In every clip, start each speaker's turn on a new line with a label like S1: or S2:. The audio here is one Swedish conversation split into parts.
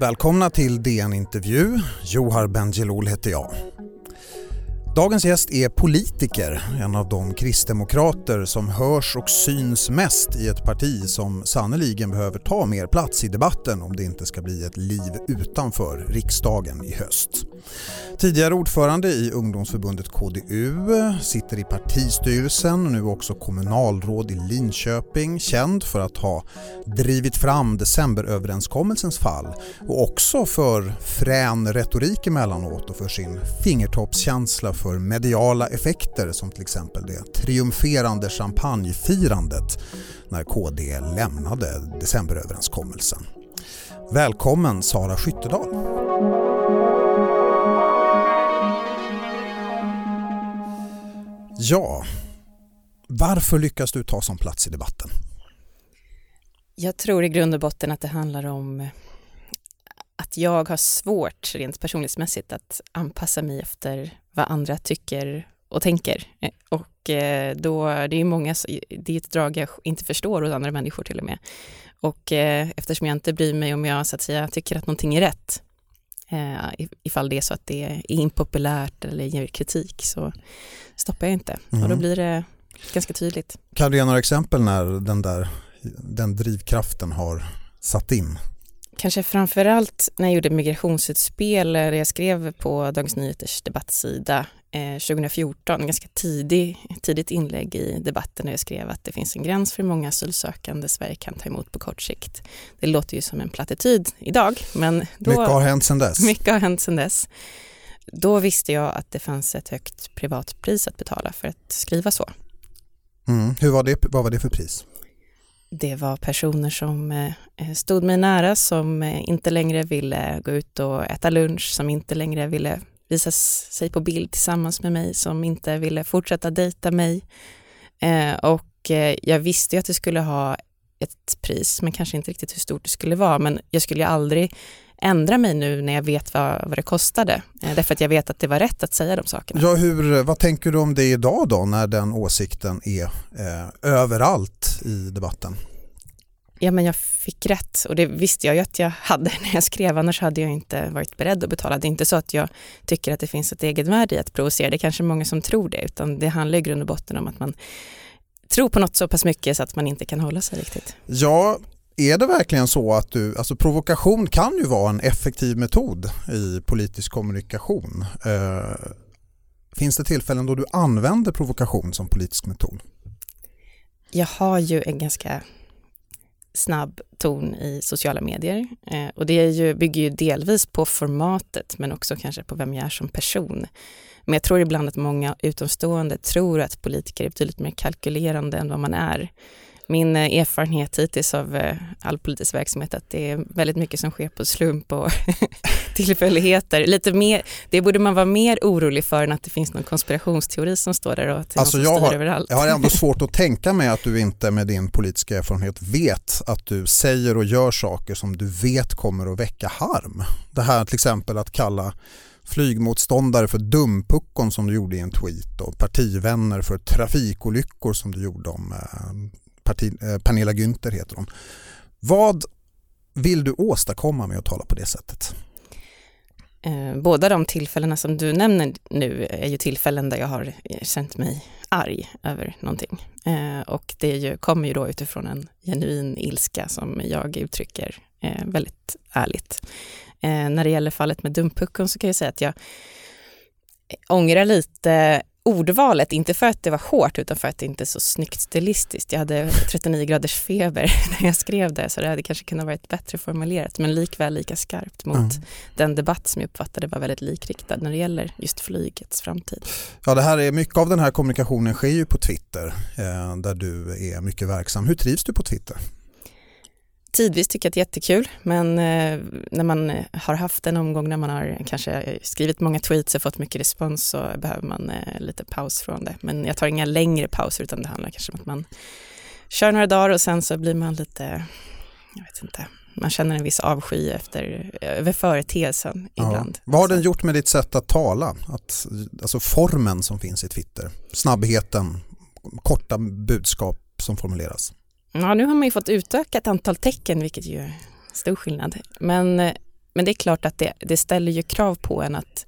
S1: Välkomna till DN Intervju. Johar Bendjelloul heter jag. Dagens gäst är politiker, en av de kristdemokrater som hörs och syns mest i ett parti som sannoliken behöver ta mer plats i debatten om det inte ska bli ett liv utanför riksdagen i höst. Tidigare ordförande i ungdomsförbundet KDU, sitter i partistyrelsen och nu också kommunalråd i Linköping, känd för att ha drivit fram decemberöverenskommelsens fall och också för frän retorik emellanåt och för sin fingertoppskänsla för mediala effekter som till exempel det triumferande champagnefirandet när KD lämnade decemberöverenskommelsen. Välkommen Sara Skyttedal. Ja, varför lyckas du ta sån plats i debatten?
S2: Jag tror i grund och botten att det handlar om att jag har svårt rent personlighetsmässigt att anpassa mig efter vad andra tycker och tänker. Och eh, då, det är många, det är ett drag jag inte förstår hos andra människor till och med. Och eh, eftersom jag inte bryr mig om jag så att säga tycker att någonting är rätt, eh, ifall det är så att det är impopulärt eller ger kritik så stoppar jag inte. Mm. Och då mm. blir det ganska tydligt.
S1: Kan du ge några exempel när den där den drivkraften har satt in?
S2: Kanske framförallt när jag gjorde migrationsutspel, där jag skrev på Dagens Nyheters debattsida eh, 2014, ganska tidig, tidigt inlägg i debatten där jag skrev att det finns en gräns för hur många asylsökande Sverige kan ta emot på kort sikt. Det låter ju som en plattityd idag, men
S1: då, mycket har hänt sedan dess.
S2: Mycket har hänt sedan dess. Då visste jag att det fanns ett högt privatpris att betala för att skriva så.
S1: Mm. Hur var det, vad var det för pris?
S2: Det var personer som eh, Eh, stod mig nära, som eh, inte längre ville gå ut och äta lunch, som inte längre ville visa sig på bild tillsammans med mig, som inte ville fortsätta dejta mig. Eh, och jag visste ju att det skulle ha ett pris, men kanske inte riktigt hur stort det skulle vara. Men jag skulle ju aldrig ändra mig nu när jag vet vad, vad det kostade. Därför att jag vet att det var rätt att säga de sakerna.
S1: Ja, hur, vad tänker du om det idag då när den åsikten är eh, överallt i debatten?
S2: Ja, men jag fick rätt och det visste jag ju att jag hade när jag skrev, annars hade jag inte varit beredd att betala. Det är inte så att jag tycker att det finns ett egenvärde i att provocera, det är kanske många som tror det, utan det handlar i grund och botten om att man tror på något så pass mycket så att man inte kan hålla sig riktigt.
S1: Ja, är det verkligen så att du, alltså provokation kan ju vara en effektiv metod i politisk kommunikation. Eh, finns det tillfällen då du använder provokation som politisk metod?
S2: Jag har ju en ganska snabb ton i sociala medier. Eh, och det är ju, bygger ju delvis på formatet men också kanske på vem jag är som person. Men jag tror ibland att många utomstående tror att politiker är betydligt mer kalkylerande än vad man är min eh, erfarenhet hittills av eh, all politisk verksamhet att det är väldigt mycket som sker på slump och tillfälligheter. Lite mer, det borde man vara mer orolig för än att det finns någon konspirationsteori som står där och
S1: alltså jag har, överallt. Jag har ändå svårt att tänka mig att du inte med din politiska erfarenhet vet att du säger och gör saker som du vet kommer att väcka harm. Det här till exempel att kalla flygmotståndare för dumpuckon som du gjorde i en tweet och partivänner för trafikolyckor som du gjorde om eh, Parti, eh, Pernilla Günther heter hon. Vad vill du åstadkomma med att tala på det sättet?
S2: Eh, båda de tillfällena som du nämner nu är ju tillfällen där jag har eh, känt mig arg över någonting. Eh, och det ju, kommer ju då utifrån en genuin ilska som jag uttrycker eh, väldigt ärligt. Eh, när det gäller fallet med Dumpucken så kan jag säga att jag ångrar lite ordvalet, inte för att det var hårt utan för att det inte är så snyggt stilistiskt. Jag hade 39 graders feber när jag skrev det så det hade kanske kunnat varit bättre formulerat men likväl lika skarpt mot mm. den debatt som jag uppfattade var väldigt likriktad när det gäller just flygets framtid.
S1: Ja, det här är, mycket av den här kommunikationen sker ju på Twitter eh, där du är mycket verksam. Hur trivs du på Twitter?
S2: Tidvis tycker jag att det är jättekul, men eh, när man har haft en omgång när man har kanske skrivit många tweets och fått mycket respons så behöver man eh, lite paus från det. Men jag tar inga längre pauser utan det handlar kanske om att man kör några dagar och sen så blir man lite, jag vet inte, man känner en viss avsky efter, över företeelsen ja. ibland.
S1: Vad har den gjort med ditt sätt att tala? Att, alltså formen som finns i Twitter, snabbheten, korta budskap som formuleras?
S2: Ja, nu har man ju fått utöka ett antal tecken, vilket ju är stor skillnad. Men eh, men det är klart att det, det ställer ju krav på en att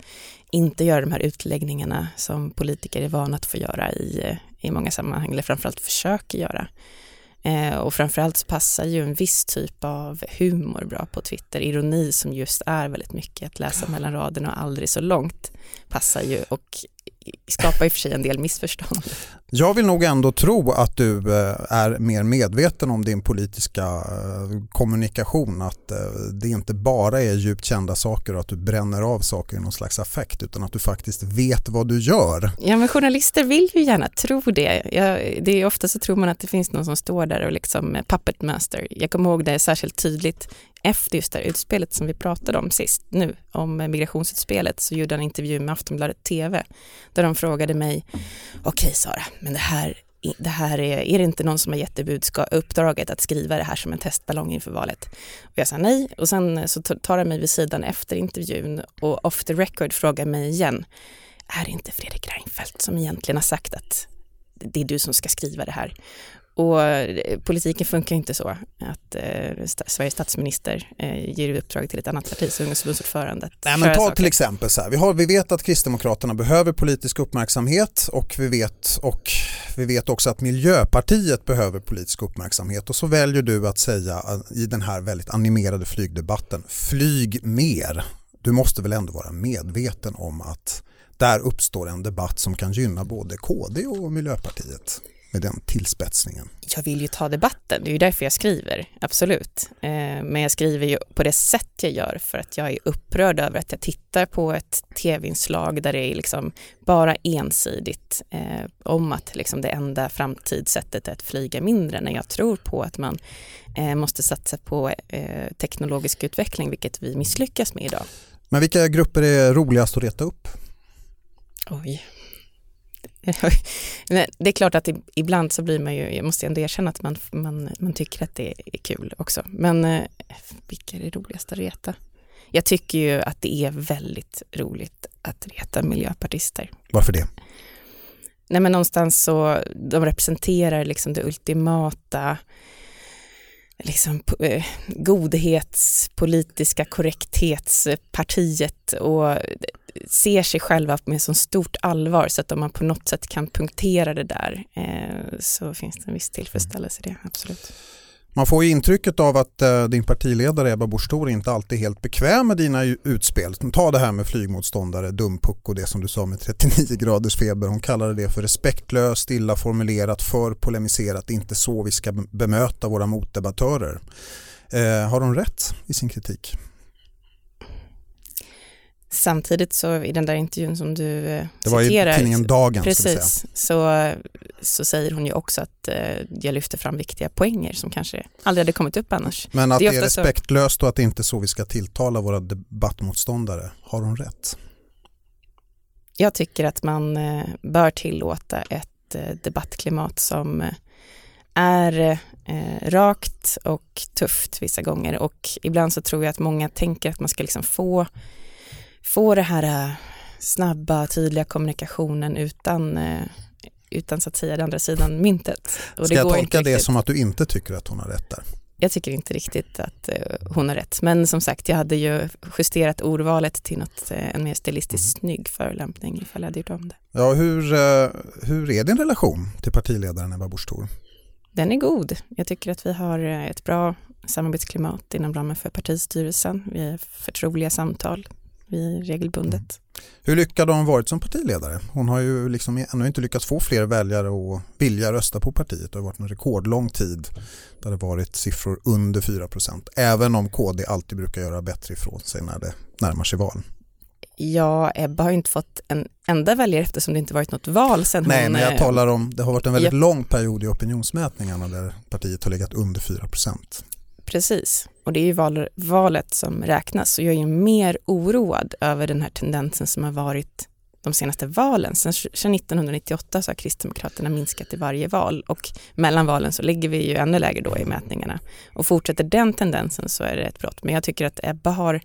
S2: inte göra de här utläggningarna som politiker är vana att få göra i, i många sammanhang, eller framförallt försöker göra. Eh, och framförallt så passar ju en viss typ av humor bra på Twitter. Ironi som just är väldigt mycket att läsa mellan raderna och aldrig så långt passar ju och skapar i och för sig en del missförstånd.
S1: Jag vill nog ändå tro att du eh, är mer medveten om din politiska eh, kommunikation. Att eh, det inte bara är djupt kända saker och att du bränner av saker i någon slags affekt utan att du faktiskt vet vad du gör.
S2: Ja men journalister vill ju gärna tro det. Ja, det är ofta så tror man att det finns någon som står där och liksom puppet master. Jag kommer ihåg det särskilt tydligt efter just det här utspelet som vi pratade om sist nu, om migrationsutspelet, så gjorde han en intervju med Aftonbladet TV, där de frågade mig, okej Sara, men det här, det här är, är det inte någon som har gett budskap, uppdraget att skriva det här som en testballong inför valet? Och jag sa nej, och sen eh, så tar han mig vid sidan efter intervjun och off the record frågar mig igen, är det inte Fredrik Reinfeldt som egentligen har sagt att det är du som ska skriva det här? Och eh, politiken funkar inte så att eh, Sveriges statsminister eh, ger uppdrag till ett annat partis ungdomsförbundsordförande.
S1: Nej, men ta till exempel så här, vi, har, vi vet att Kristdemokraterna behöver politisk uppmärksamhet och vi, vet, och vi vet också att Miljöpartiet behöver politisk uppmärksamhet och så väljer du att säga eh, i den här väldigt animerade flygdebatten, flyg mer. Du måste väl ändå vara medveten om att där uppstår en debatt som kan gynna både KD och Miljöpartiet med den tillspetsningen?
S2: Jag vill ju ta debatten, det är ju därför jag skriver, absolut. Eh, men jag skriver ju på det sätt jag gör för att jag är upprörd över att jag tittar på ett tv-inslag där det är liksom bara ensidigt eh, om att liksom det enda framtidssättet är att flyga mindre när jag tror på att man eh, måste satsa på teknologisk utveckling, vilket vi misslyckas med idag.
S1: Men vilka grupper är roligast att reta upp?
S2: Oj. det är klart att ibland så blir man ju, jag måste ändå erkänna att man, man, man tycker att det är kul också. Men eh, vilka är det roligaste att reta? Jag tycker ju att det är väldigt roligt att reta miljöpartister.
S1: Varför det?
S2: Nej men någonstans så, de representerar liksom det ultimata liksom, eh, godhetspolitiska korrekthetspartiet och ser sig själva med så stort allvar så att om man på något sätt kan punktera det där eh, så finns det en viss tillfredsställelse i det, absolut.
S1: Man får ju intrycket av att eh, din partiledare Ebba Busch Thor inte alltid är helt bekväm med dina utspel. Ta det här med flygmotståndare, dumpuck och det som du sa med 39 graders feber. Hon kallade det för respektlöst, illa formulerat, för polemiserat, inte så vi ska bemöta våra motdebattörer. Eh, har hon rätt i sin kritik?
S2: Samtidigt så i den där intervjun som du
S1: eh, Det var citerar, i tidningen Dagen.
S2: Precis, så, så säger hon ju också att eh, jag lyfter fram viktiga poänger som kanske aldrig hade kommit upp annars.
S1: Men att det är, det är respektlöst så... och att det inte är så vi ska tilltala våra debattmotståndare, har hon rätt?
S2: Jag tycker att man eh, bör tillåta ett eh, debattklimat som eh, är eh, rakt och tufft vissa gånger och ibland så tror jag att många tänker att man ska liksom få få det här äh, snabba, tydliga kommunikationen utan, äh, utan så att säga den andra sidan myntet.
S1: Och Ska jag tolka det som att du inte tycker att hon har rätt där?
S2: Jag tycker inte riktigt att äh, hon har rätt. Men som sagt, jag hade ju justerat ordvalet till något, en mer stilistiskt mm. snygg förolämpning ifall jag hade gjort om det.
S1: Ja, hur, hur är din relation till partiledaren Ebba Busch?
S2: Den är god. Jag tycker att vi har ett bra samarbetsklimat inom ramen för partistyrelsen. Vi har förtroliga samtal vi regelbundet. Mm.
S1: Hur lyckad har hon varit som partiledare? Hon har ju liksom ännu inte lyckats få fler väljare att vilja rösta på partiet. Det har varit en rekordlång tid där det varit siffror under 4% Även om KD alltid brukar göra bättre ifrån sig när det närmar sig val.
S2: Ja, Ebba har inte fått en enda väljare eftersom det inte varit något val sen
S1: Nej,
S2: hon...
S1: men jag talar om, det har varit en väldigt jag... lång period i opinionsmätningarna där partiet har legat under 4
S2: Precis, och det är ju val, valet som räknas. Så jag är mer oroad över den här tendensen som har varit de senaste valen. Sen, sedan 1998 så har Kristdemokraterna minskat i varje val och mellan valen så ligger vi ju ännu lägre då i mätningarna. Och fortsätter den tendensen så är det ett brott. Men jag tycker att Ebba har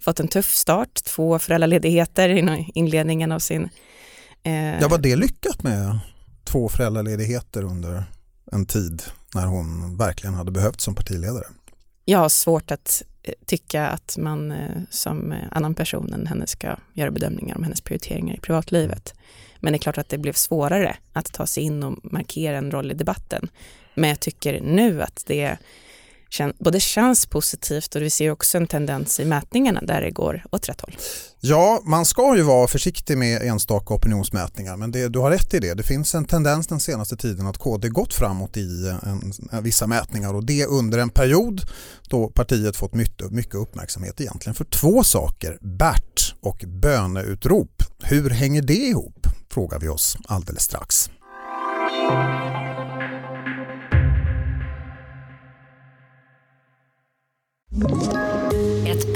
S2: fått en tuff start, två föräldraledigheter i inledningen av sin...
S1: Eh... Ja, var det lyckat med två föräldraledigheter under en tid när hon verkligen hade behövt som partiledare?
S2: Jag har svårt att eh, tycka att man eh, som eh, annan person än henne ska göra bedömningar om hennes prioriteringar i privatlivet. Men det är klart att det blev svårare att ta sig in och markera en roll i debatten. Men jag tycker nu att det både känns positivt och vi ser också en tendens i mätningarna där det går åt rätt håll.
S1: Ja, man ska ju vara försiktig med enstaka opinionsmätningar men det, du har rätt i det. Det finns en tendens den senaste tiden att KD gått framåt i en, en, vissa mätningar och det under en period då partiet fått mycket, mycket uppmärksamhet egentligen för två saker, Bert och böneutrop. Hur hänger det ihop? Frågar vi oss alldeles strax.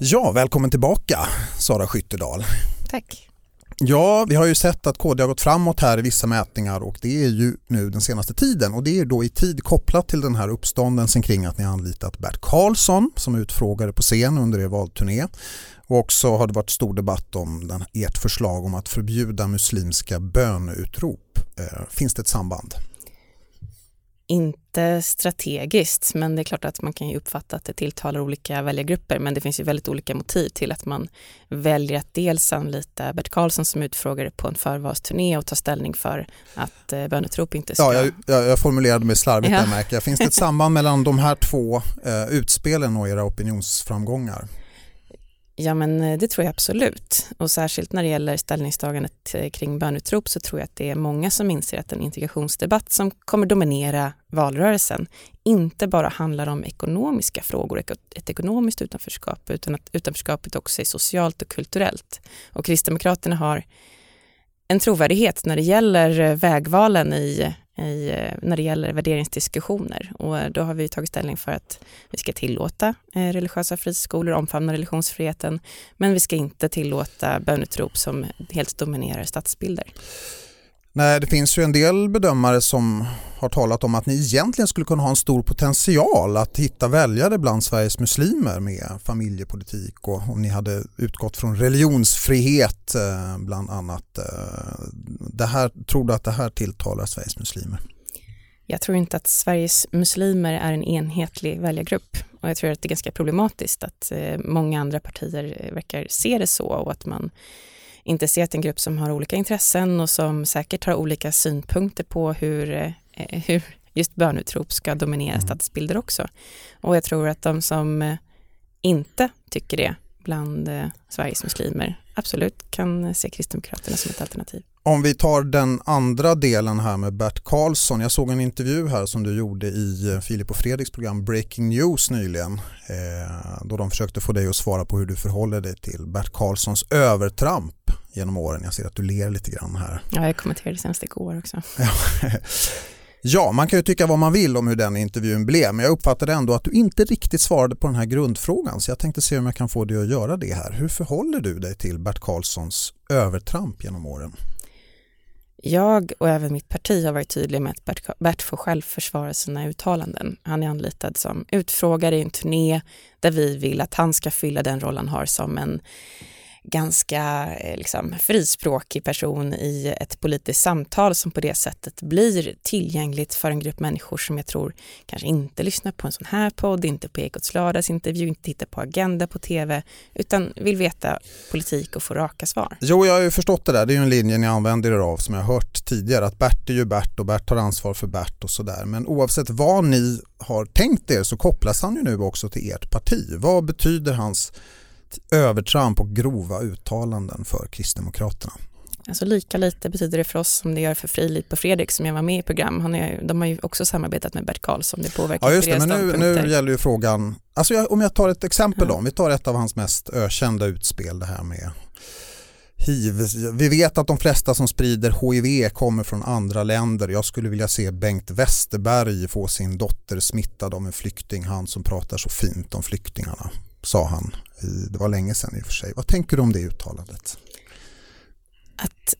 S1: Ja, välkommen tillbaka Sara Skyttedal.
S2: Tack.
S1: Ja, vi har ju sett att KD har gått framåt här i vissa mätningar och det är ju nu den senaste tiden och det är då i tid kopplat till den här uppståndelsen kring att ni anlitat Bert Karlsson som utfrågare på scen under er valturné. Och också har det varit stor debatt om den, ert förslag om att förbjuda muslimska böneutrop. Eh, finns det ett samband?
S2: Inte strategiskt, men det är klart att man kan ju uppfatta att det tilltalar olika väljargrupper. Men det finns ju väldigt olika motiv till att man väljer att dels anlita Bert Karlsson som utfrågare på en förvalsturné och ta ställning för att eh, bönetrop inte ska...
S1: Ja, jag, jag, jag formulerade mig slarvigt ja. där märker jag. Finns det ett samband mellan de här två eh, utspelen och era opinionsframgångar?
S2: Ja, men eh, det tror jag absolut. Och särskilt när det gäller ställningstagandet eh, kring bönutrop så tror jag att det är många som inser att en integrationsdebatt som kommer dominera valrörelsen inte bara handlar om ekonomiska frågor, ett ekonomiskt utanförskap, utan att utanförskapet också är socialt och kulturellt. Och Kristdemokraterna har en trovärdighet när det gäller eh, vägvalen i i, eh, när det gäller värderingsdiskussioner. Och eh, då har vi tagit ställning för att vi ska tillåta eh, religiösa friskolor, omfamna religionsfriheten, men vi ska inte tillåta bönutrop som helt dominerar stadsbilder.
S1: Nej, det finns ju en del bedömare som har talat om att ni egentligen skulle kunna ha en stor potential att hitta väljare bland Sveriges muslimer med familjepolitik och om ni hade utgått från religionsfrihet eh, bland annat. Eh, det här, tror du att det här tilltalar Sveriges muslimer?
S2: Jag tror inte att Sveriges muslimer är en enhetlig väljargrupp och jag tror att det är ganska problematiskt att eh, många andra partier verkar se det så och att man inte sett en grupp som har olika intressen och som säkert har olika synpunkter på hur, eh, hur just bönutrop ska dominera mm. stadsbilder också. Och jag tror att de som inte tycker det bland eh, Sveriges muslimer absolut kan se Kristdemokraterna som ett alternativ.
S1: Om vi tar den andra delen här med Bert Karlsson. Jag såg en intervju här som du gjorde i Filip och Fredriks program Breaking News nyligen. Eh, då de försökte få dig att svara på hur du förhåller dig till Bert Karlssons övertramp genom åren. Jag ser att du ler lite grann här.
S2: Ja, jag kommenterade senast igår också.
S1: Ja, man kan ju tycka vad man vill om hur den intervjun blev men jag uppfattade ändå att du inte riktigt svarade på den här grundfrågan så jag tänkte se om jag kan få dig att göra det här. Hur förhåller du dig till Bert Karlssons övertramp genom åren?
S2: Jag och även mitt parti har varit tydliga med att Bert, får själv försvara sina uttalanden. Han är anlitad som utfrågare i en turné där vi vill att han ska fylla den roll han har som en ganska eh, liksom, frispråkig person i ett politiskt samtal som på det sättet blir tillgängligt för en grupp människor som jag tror kanske inte lyssnar på en sån här podd, inte på Ekots lördagsintervju, inte tittar på Agenda på tv, utan vill veta politik och få raka svar.
S1: Jo, jag har ju förstått det där. Det är ju en linje ni använder er av som jag har hört tidigare, att Bert är ju Bert och Bert tar ansvar för Bert och sådär. Men oavsett vad ni har tänkt er så kopplas han ju nu också till ert parti. Vad betyder hans övertramp och grova uttalanden för Kristdemokraterna.
S2: Alltså lika lite betyder det för oss som det gör för Frilid på Fredrik som jag var med i program. Han är, de har ju också samarbetat med Bert Karlsson. Det påverkar
S1: ja, just det, men nu, nu gäller ju frågan, alltså jag, om jag tar ett exempel då, om vi tar ett av hans mest ökända utspel, det här med hiv. Vi vet att de flesta som sprider hiv kommer från andra länder. Jag skulle vilja se Bengt Westerberg få sin dotter smittad av en flykting, han som pratar så fint om flyktingarna, sa han. Det var länge sedan i och för sig. Vad tänker du om det uttalandet?
S2: Att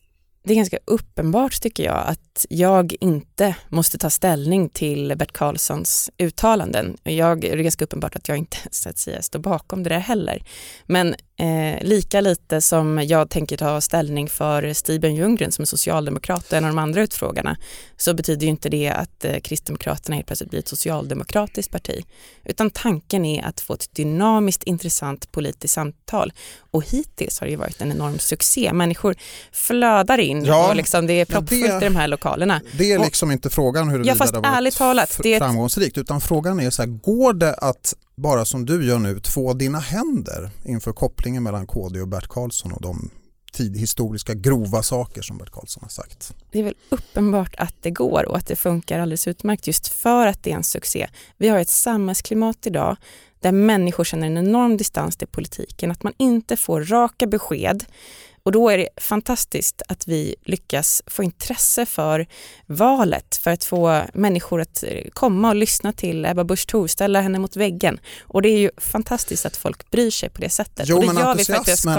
S2: det är ganska uppenbart tycker jag att jag inte måste ta ställning till Bert Karlssons uttalanden. Jag, det är ganska uppenbart att jag inte så att säga, står bakom det där heller. Men eh, lika lite som jag tänker ta ställning för Stiben Ljunggren som är socialdemokrat och en av de andra utfrågarna så betyder ju inte det att eh, Kristdemokraterna helt plötsligt blir ett socialdemokratiskt parti. Utan tanken är att få ett dynamiskt intressant politiskt samtal och hittills har det ju varit en enorm succé. Människor flödar in ja, och liksom det är proppfullt i de här lokalerna.
S1: Det är liksom och, inte frågan huruvida ja, det har varit talat, det framgångsrikt utan frågan är så här, går det att bara som du gör nu två dina händer inför kopplingen mellan KD och Bert Karlsson och de historiska grova saker som Bert Karlsson har sagt.
S2: Det är väl uppenbart att det går och att det funkar alldeles utmärkt just för att det är en succé. Vi har ett samhällsklimat idag där människor känner en enorm distans till politiken, att man inte får raka besked och då är det fantastiskt att vi lyckas få intresse för valet, för att få människor att komma och lyssna till Ebba Busch Thor, ställa henne mot väggen. Och det är ju fantastiskt att folk bryr sig på det sättet.
S1: Jo,
S2: och det
S1: men
S2: gör
S1: entusiasmen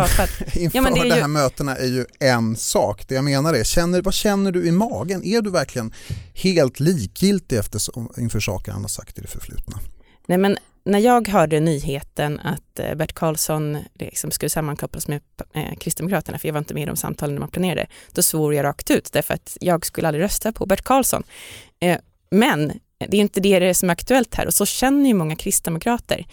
S1: inför ja, men det de här ju... mötena är ju en sak. Det jag menar är, känner, vad känner du i magen? Är du verkligen helt likgiltig efter, inför saker han har sagt i det förflutna?
S2: Nej men när jag hörde nyheten att eh, Bert Karlsson liksom skulle sammankopplas med eh, Kristdemokraterna, för jag var inte med i de samtalen när man planerade, då svor jag rakt ut därför att jag skulle aldrig rösta på Bert Karlsson. Eh, men det är inte det som är aktuellt här och så känner ju många kristdemokrater.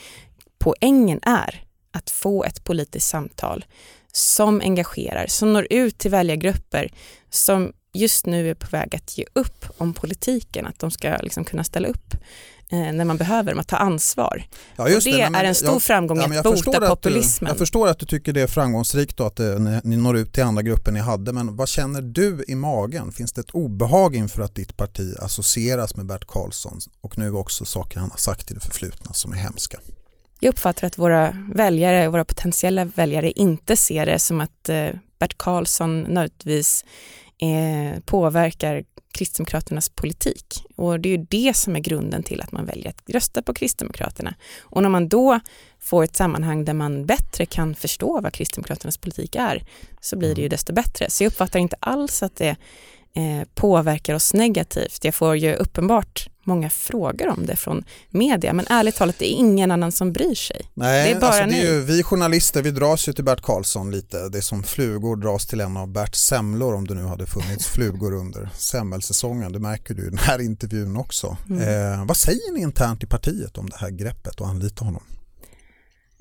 S2: Poängen är att få ett politiskt samtal som engagerar, som når ut till väljargrupper som just nu är på väg att ge upp om politiken, att de ska liksom kunna ställa upp eh, när man behöver dem, att ta ansvar. Ja, och det, det är en stor jag, framgång ja, att bota populismen.
S1: Du, jag förstår att du tycker det är framgångsrikt och att det, ni, ni når ut till andra grupper ni hade, men vad känner du i magen? Finns det ett obehag inför att ditt parti associeras med Bert Karlsson och nu också saker han har sagt i det förflutna som är hemska?
S2: Jag uppfattar att våra väljare, våra potentiella väljare inte ser det som att eh, Bert Karlsson nödvändigtvis eh, påverkar Kristdemokraternas politik. Och det är ju det som är grunden till att man väljer att rösta på Kristdemokraterna. Och när man då får ett sammanhang där man bättre kan förstå vad Kristdemokraternas politik är, så blir det ju desto bättre. Så jag uppfattar inte alls att det eh, påverkar oss negativt. Jag får ju uppenbart många frågor om det från media, men ärligt talat det är ingen annan som bryr sig.
S1: Nej, det är bara alltså det är ju, vi journalister vi dras ju till Bert Karlsson lite, det är som flugor dras till en av Bert semlor om det nu hade funnits flugor under semmelsäsongen, det märker du i den här intervjun också. Mm. Eh, vad säger ni internt i partiet om det här greppet och anlita honom?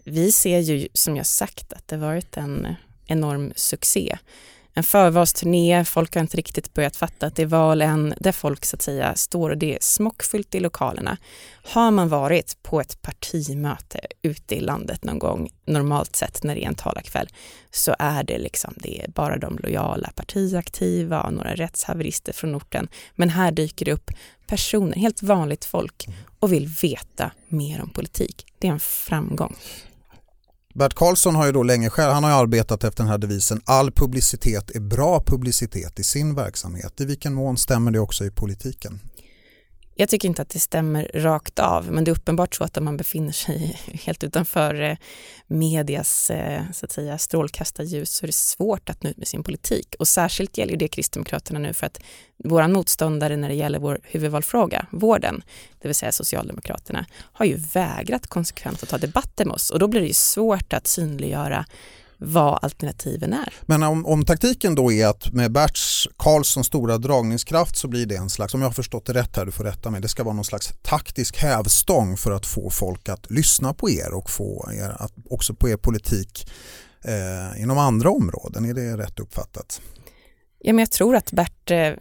S2: Vi ser ju som jag sagt att det varit en enorm succé en förvalsturné, folk har inte riktigt börjat fatta att det är val än, där folk så att säga står och det är smockfullt i lokalerna. Har man varit på ett partimöte ute i landet någon gång, normalt sett när det är en talarkväll, så är det liksom, det är bara de lojala partiaktiva och några rättshaverister från orten. Men här dyker det upp personer, helt vanligt folk och vill veta mer om politik. Det är en framgång.
S1: Bert Karlsson har ju då länge själv, han har arbetat efter den här devisen all publicitet är bra publicitet i sin verksamhet. I vilken mån stämmer det också i politiken?
S2: Jag tycker inte att det stämmer rakt av, men det är uppenbart så att om man befinner sig helt utanför eh, medias eh, så att säga, strålkastarljus så är det svårt att nå ut med sin politik. Och särskilt gäller det Kristdemokraterna nu för att våra motståndare när det gäller vår huvudvalfråga, vården, det vill säga Socialdemokraterna, har ju vägrat konsekvent att ta debatter med oss och då blir det ju svårt att synliggöra vad alternativen är.
S1: Men om, om taktiken då är att med Berts Karlssons stora dragningskraft så blir det en slags, om jag har förstått det rätt här, du får rätta mig, det ska vara någon slags taktisk hävstång för att få folk att lyssna på er och få er att också på er politik eh, inom andra områden. Är det rätt uppfattat?
S2: Ja, men jag tror att Bert eh,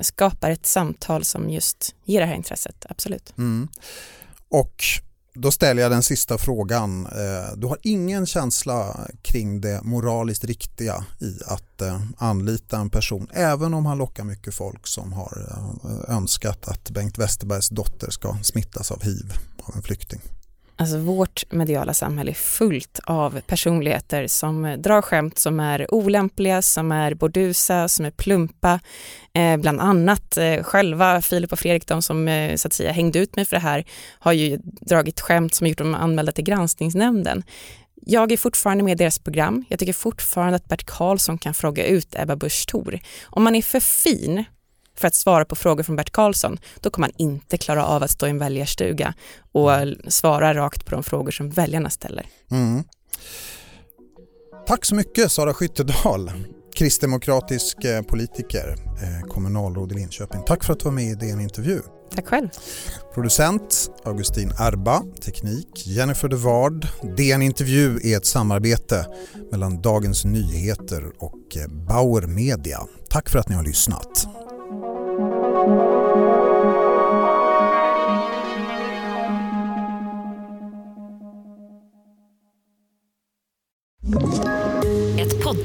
S2: skapar ett samtal som just ger det här intresset, absolut.
S1: Mm. Och då ställer jag den sista frågan. Eh, du har ingen känsla kring det moraliskt riktiga i att eh, anlita en person även om han lockar mycket folk som har eh, önskat att Bengt Westerbergs dotter ska smittas av hiv av en flykting?
S2: Alltså vårt mediala samhälle är fullt av personligheter som eh, drar skämt som är olämpliga, som är bordusa, som är plumpa. Eh, bland annat eh, själva Filip och Fredrik, de som eh, så att säga hängde ut mig för det här, har ju dragit skämt som gjort dem anmälda till granskningsnämnden. Jag är fortfarande med i deras program. Jag tycker fortfarande att Bert Karlsson kan fråga ut Ebba Busch Thor. Om man är för fin för att svara på frågor från Bert Karlsson, då kommer man inte klara av att stå i en väljarstuga och svara rakt på de frågor som väljarna ställer.
S1: Mm. Tack så mycket Sara Skyttedal, kristdemokratisk eh, politiker, eh, kommunalråd i Linköping. Tack för att du var med i DN Intervju.
S2: Tack själv.
S1: Producent Augustin Erba, teknik Jennifer de Ward. DN Intervju är ett samarbete mellan Dagens Nyheter och eh, Bauer Media. Tack för att ni har lyssnat.